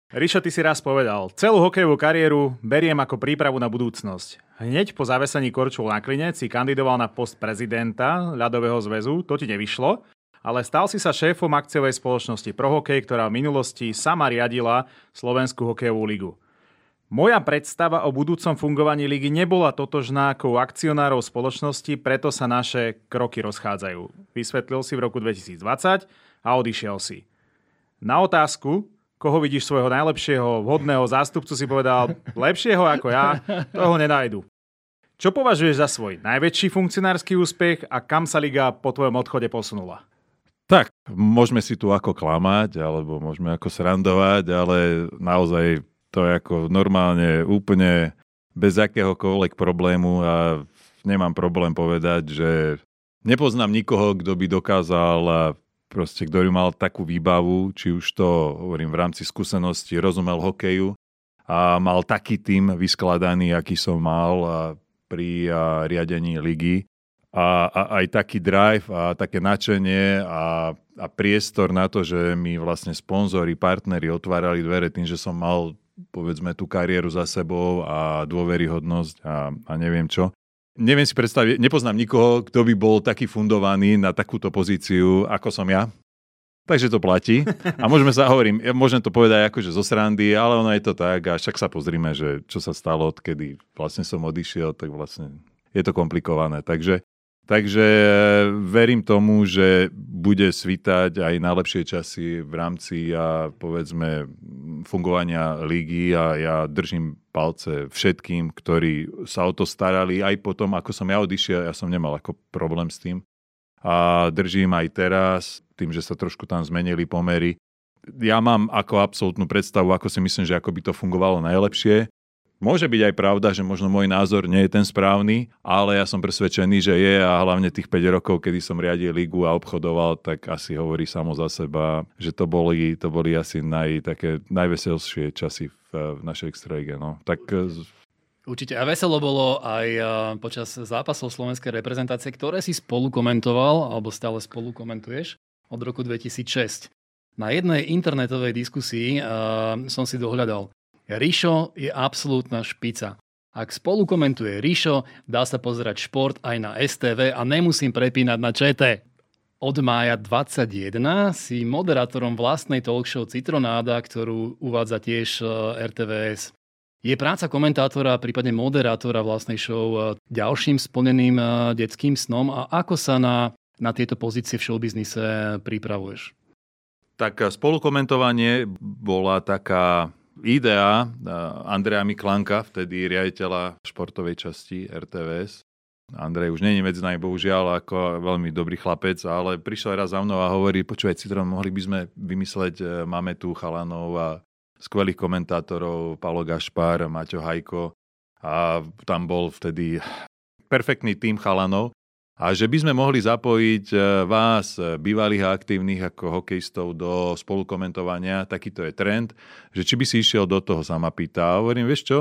Rišo, ty si raz povedal, celú hokejovú kariéru beriem ako prípravu na budúcnosť. Hneď po zavesení korčul na klinec si kandidoval na post prezidenta ľadového zväzu, to ti nevyšlo, ale stal si sa šéfom akciovej spoločnosti Prohokej, ktorá v minulosti sama riadila Slovenskú hokejovú ligu. Moja predstava o budúcom fungovaní ligy nebola totožná ako akcionárov spoločnosti, preto sa naše kroky rozchádzajú. Vysvetlil si v roku 2020 a odišiel si. Na otázku, koho vidíš svojho najlepšieho vhodného zástupcu, si povedal, lepšieho ako ja, toho nenajdu. Čo považuješ za svoj najväčší funkcionársky úspech a kam sa liga po tvojom odchode posunula? Tak, môžeme si tu ako klamať, alebo môžeme ako srandovať, ale naozaj to je ako normálne úplne bez akéhokoľvek problému a nemám problém povedať, že nepoznám nikoho, kto by dokázal proste, ktorý mal takú výbavu, či už to, hovorím, v rámci skúsenosti, rozumel hokeju a mal taký tým vyskladaný, aký som mal pri riadení ligy. A, a aj taký drive a také nadšenie a, a priestor na to, že mi vlastne sponzori, partneri otvárali dvere tým, že som mal povedzme tú kariéru za sebou a dôveryhodnosť a, a neviem čo. Neviem si predstaviť, nepoznám nikoho, kto by bol taký fundovaný na takúto pozíciu, ako som ja. Takže to platí. A môžeme sa, hovorím, môžem to povedať akože zo srandy, ale ono je to tak a však sa pozrime, že čo sa stalo, odkedy vlastne som odišiel, tak vlastne je to komplikované. Takže Takže e, verím tomu, že bude svítať aj na lepšie časy v rámci a povedzme fungovania lígy a ja držím palce všetkým, ktorí sa o to starali aj potom, ako som ja odišiel, ja som nemal ako problém s tým. A držím aj teraz, tým, že sa trošku tam zmenili pomery. Ja mám ako absolútnu predstavu, ako si myslím, že ako by to fungovalo najlepšie Môže byť aj pravda, že možno môj názor nie je ten správny, ale ja som presvedčený, že je a hlavne tých 5 rokov, kedy som riadil ligu a obchodoval, tak asi hovorí samo za seba, že to boli, to boli asi naj, také najveselšie časy v, v našej extralíge. No. Tak e, Určite. A veselo bolo aj e, počas zápasov slovenskej reprezentácie, ktoré si spolu komentoval, alebo stále spolu komentuješ od roku 2006. Na jednej internetovej diskusii uh, som si dohľadal Rišo je absolútna špica. Ak spolu komentuje Rišo, dá sa pozerať šport aj na STV a nemusím prepínať na ČT. Od mája 21 si moderátorom vlastnej talkshow Citronáda, ktorú uvádza tiež e, RTVS. Je práca komentátora, prípadne moderátora vlastnej show e, ďalším splneným e, detským snom a ako sa na, na tieto pozície v showbiznise pripravuješ? Tak spolukomentovanie bola taká idea Andreja Miklanka, vtedy riaditeľa športovej časti RTVS. Andrej už není medzi nami, bohužiaľ, ako veľmi dobrý chlapec, ale prišiel raz za mnou a hovorí, počúvaj Citron, mohli by sme vymysleť, e, máme tu chalanov a skvelých komentátorov, Palo Gašpar, Maťo Hajko a tam bol vtedy perfektný tým chalanov a že by sme mohli zapojiť e, vás, e, bývalých a aktívnych ako hokejistov, do spolukomentovania, takýto je trend, že či by si išiel do toho, sa ma pýta. A hovorím, vieš čo,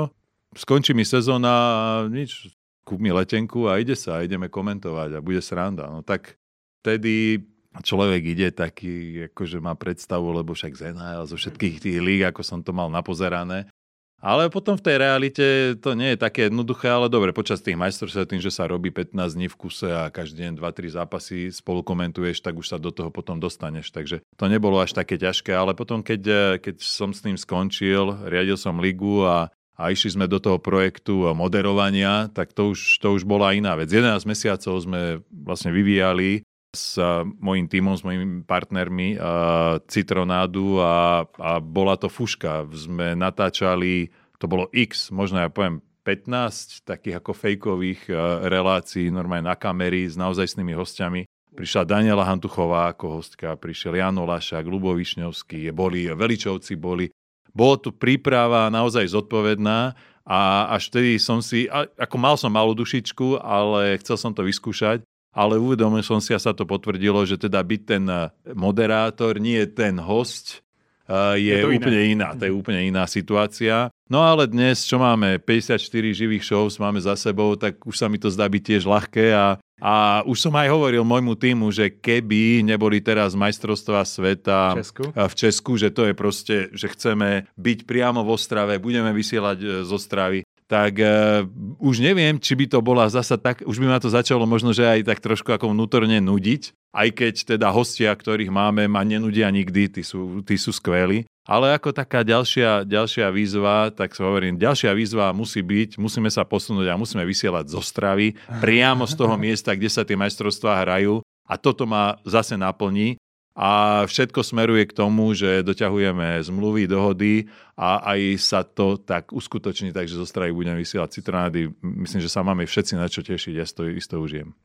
skončí mi sezóna a nič, kúp mi letenku a ide sa, ideme komentovať a bude sranda. No tak vtedy človek ide taký, akože má predstavu, lebo však z NHL, zo všetkých tých líg, ako som to mal napozerané, ale potom v tej realite to nie je také jednoduché, ale dobre, počas tých majstrovstiev tým, že sa robí 15 dní v kuse a každý deň 2-3 zápasy spolu komentuješ, tak už sa do toho potom dostaneš. Takže to nebolo až také ťažké, ale potom keď, keď som s tým skončil, riadil som ligu a a išli sme do toho projektu moderovania, tak to už, to už bola iná vec. 11 mesiacov sme vlastne vyvíjali s mojim tímom, s mojimi partnermi uh, Citronádu a, a bola to fuška. Sme natáčali, to bolo x, možno ja poviem 15 takých ako fejkových uh, relácií normálne na kamery s naozajstnými hostiami. Prišla Daniela Hantuchová ako hostka, prišiel Jano Lašák, Lubo Višňovský, boli Veličovci, boli. Bolo tu príprava naozaj zodpovedná a až vtedy som si, ako mal som malú dušičku, ale chcel som to vyskúšať ale uvedomil som si a sa to potvrdilo, že teda byť ten eh, moderátor, nie ten host, eh, je, je úplne iné. iná. To je úplne iná situácia. No ale dnes, čo máme, 54 živých shows máme za sebou, tak už sa mi to zdá byť tiež ľahké a, a už som aj hovoril môjmu týmu, že keby neboli teraz majstrovstvá sveta v Česku? v Česku, že to je proste, že chceme byť priamo v Ostrave, budeme vysielať eh, z Ostravy, tak uh, už neviem, či by to bola zasa tak, už by ma to začalo možno, že aj tak trošku ako vnútorne nudiť, aj keď teda hostia, ktorých máme, ma nenudia nikdy, tí sú, tí sú skvelí. Ale ako taká ďalšia, ďalšia výzva, tak sa hovorím, ďalšia výzva musí byť, musíme sa posunúť a musíme vysielať zo Stravy, priamo z toho miesta, kde sa tie majstrovstvá hrajú. A toto ma zase naplní a všetko smeruje k tomu, že doťahujeme zmluvy, dohody a aj sa to tak uskutoční, takže zo strany budem vysielať citronády. Myslím, že sa máme všetci na čo tešiť, ja to isto užijem.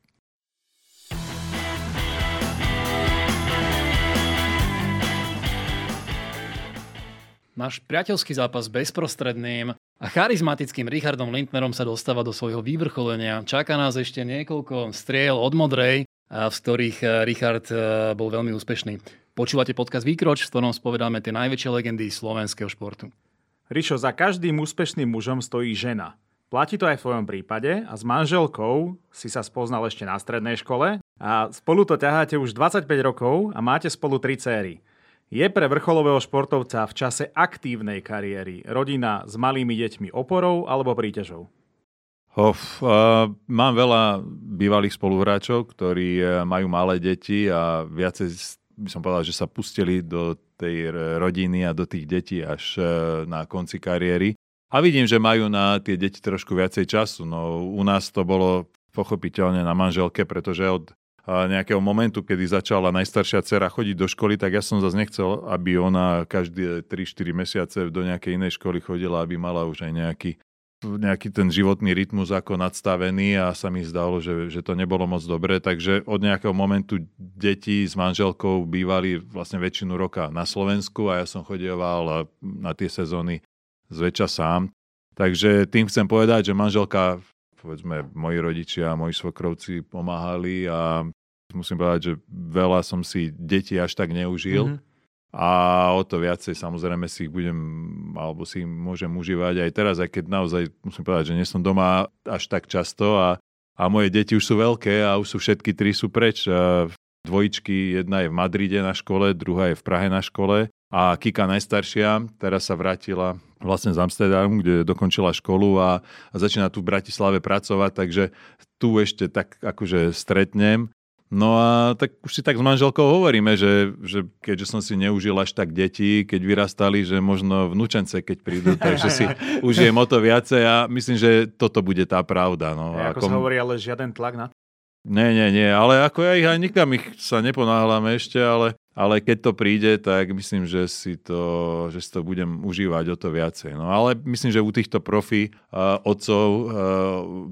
Náš priateľský zápas bezprostredným a charizmatickým Richardom Lindnerom sa dostáva do svojho vyvrcholenia. Čaká nás ešte niekoľko striel od Modrej, v ktorých eh, Richard eh, bol veľmi úspešný. Počúvate podcast Výkroč, v ktorom spovedáme tie najväčšie legendy slovenského športu. Rišo, za každým úspešným mužom stojí žena. Platí to aj v tvojom prípade a s manželkou si sa spoznal ešte na strednej škole a spolu to ťaháte už 25 rokov a máte spolu tri céry. Je pre vrcholového športovca v čase aktívnej kariéry rodina s malými deťmi oporou alebo príťažou? Of, uh, mám veľa bývalých spoluhráčov, ktorí uh, majú malé deti a viacej by som povedal, že sa pustili do tej rodiny a do tých detí až uh, na konci kariéry. A vidím, že majú na tie deti trošku viacej času. No u nás to bolo pochopiteľne na manželke, pretože od uh, nejakého momentu, kedy začala najstaršia dcera chodiť do školy, tak ja som zase nechcel, aby ona každé 3-4 mesiace do nejakej inej školy chodila, aby mala už aj nejaký nejaký ten životný rytmus ako nadstavený a sa mi zdalo, že, že to nebolo moc dobré, takže od nejakého momentu deti s manželkou bývali vlastne väčšinu roka na Slovensku a ja som chodieval na tie sezóny zväčša sám. Takže tým chcem povedať, že manželka, povedzme, moji rodičia, moji svokrovci pomáhali a musím povedať, že veľa som si deti až tak neužil. Mm-hmm a o to viacej samozrejme si ich budem, alebo si ich môžem užívať. Aj teraz, aj keď naozaj musím povedať, že nie som doma až tak často a, a moje deti už sú veľké a už sú všetky tri sú preč. Dvojičky, jedna je v Madride na škole, druhá je v Prahe na škole. A Kika najstaršia teraz sa vrátila vlastne z Amsterdamu, kde dokončila školu a, a začína tu v Bratislave pracovať, takže tu ešte tak akože stretnem No a tak už si tak s manželkou hovoríme, že, že keďže som si neužil až tak deti, keď vyrastali, že možno vnúčence, keď prídu, takže si užijem o to viacej a myslím, že toto bude tá pravda. No. Ako kom... sa hovorí, ale žiaden tlak na nie, nie, nie, ale ako ja ich aj nikam ich sa neponáhľame ešte, ale, ale keď to príde, tak myslím, že si to, že si to budem užívať o to viacej. No ale myslím, že u týchto profi uh, otcov, uh,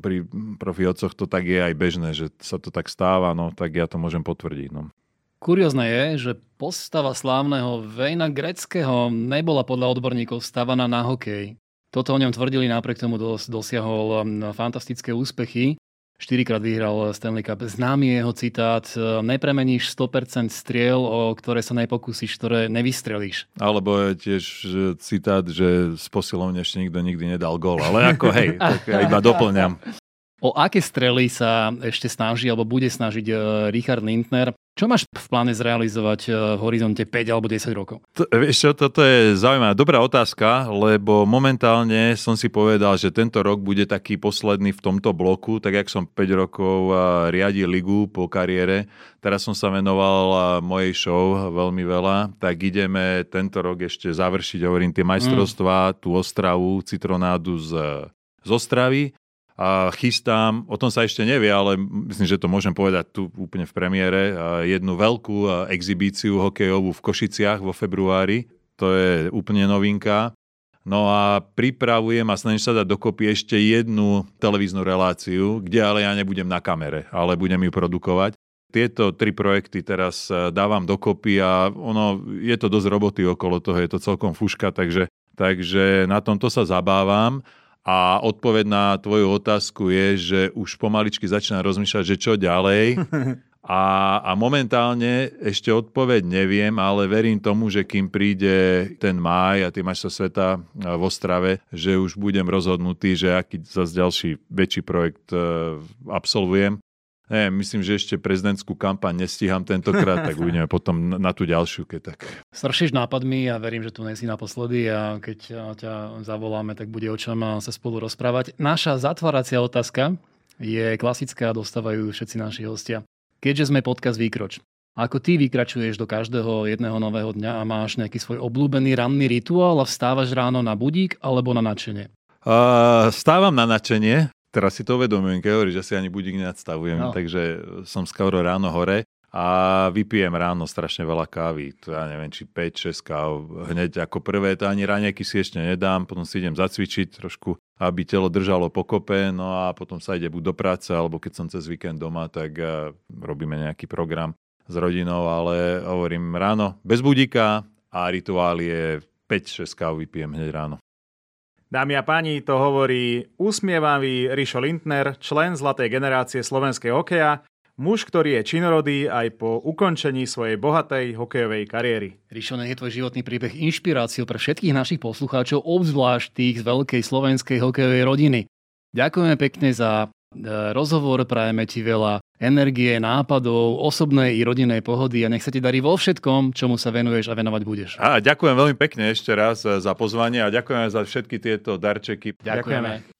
pri profi otcoch to tak je aj bežné, že sa to tak stáva, no tak ja to môžem potvrdiť. No. Kuriózne je, že postava slávneho Vejna Greckého nebola podľa odborníkov stavaná na hokej. Toto o ňom tvrdili, napriek tomu dos- dosiahol um, fantastické úspechy. Štyrikrát vyhral Stanley Cup. Známy jeho citát, nepremeníš 100% striel, o ktoré sa nepokúsiš, ktoré nevystrelíš. Alebo je tiež citát, že z posilovne ešte nikto nikdy nedal gol. Ale ako hej, tak ja iba doplňam. O aké strely sa ešte snaží alebo bude snažiť eh, Richard Lindner? Čo máš v pláne zrealizovať eh, v horizonte 5 alebo 10 rokov? To, vieš čo, toto je zaujímavá, dobrá otázka, lebo momentálne som si povedal, že tento rok bude taký posledný v tomto bloku, tak jak som 5 rokov eh, riadil ligu po kariére, teraz som sa venoval mojej show veľmi veľa, tak ideme tento rok ešte završiť, hovorím, tie majstrovstvá, mm. tú Ostravu, Citronádu z, z Ostravy a chystám, o tom sa ešte nevie, ale myslím, že to môžem povedať tu úplne v premiére, jednu veľkú exibíciu hokejovú v Košiciach vo februári. To je úplne novinka. No a pripravujem a snažím sa dať dokopy ešte jednu televíznu reláciu, kde ale ja nebudem na kamere, ale budem ju produkovať. Tieto tri projekty teraz e, dávam dokopy a ono, je to dosť roboty okolo toho, je to celkom fuška, takže, takže na tomto sa zabávam. A odpoveď na tvoju otázku je, že už pomaličky začína rozmýšľať, že čo ďalej. A, a momentálne ešte odpoveď neviem, ale verím tomu, že kým príde ten máj a tie majstrov sveta v Ostrave, že už budem rozhodnutý, že aký zase ďalší väčší projekt e, absolvujem. Ne, myslím, že ešte prezidentskú kampaň nestíham tentokrát, tak uvidíme potom na tú ďalšiu, keď tak. Stršíš nápadmi a verím, že tu nesi naposledy a keď ťa zavoláme, tak bude o čom sa spolu rozprávať. Naša zatváracia otázka je klasická a dostávajú všetci naši hostia. Keďže sme podcast Výkroč, ako ty vykračuješ do každého jedného nového dňa a máš nejaký svoj obľúbený ranný rituál a vstávaš ráno na budík alebo na načenie? Uh, stávam na načenie, teraz si to uvedomujem, keď hovoríš, že si ani budík neodstavujem, no. takže som skoro ráno hore a vypijem ráno strašne veľa kávy. To ja neviem, či 5-6 káv hneď ako prvé, to ani ráňajky si ešte nedám, potom si idem zacvičiť trošku, aby telo držalo pokope, no a potom sa ide buď do práce, alebo keď som cez víkend doma, tak uh, robíme nejaký program s rodinou, ale hovorím ráno bez budíka a rituál je 5-6 káv vypijem hneď ráno. Dámy a páni, to hovorí úsmievavý Rišo Lindner, člen zlatej generácie slovenskej hokeja, muž, ktorý je činorodý aj po ukončení svojej bohatej hokejovej kariéry. Rišo, nech je tvoj životný príbeh inšpiráciou pre všetkých našich poslucháčov, obzvlášť tých z veľkej slovenskej hokejovej rodiny. Ďakujeme pekne za rozhovor, prajeme ti veľa energie, nápadov, osobnej i rodinnej pohody a nech sa ti darí vo všetkom, čomu sa venuješ a venovať budeš. A ďakujem veľmi pekne ešte raz za pozvanie a ďakujem za všetky tieto darčeky. Ďakujeme. ďakujeme.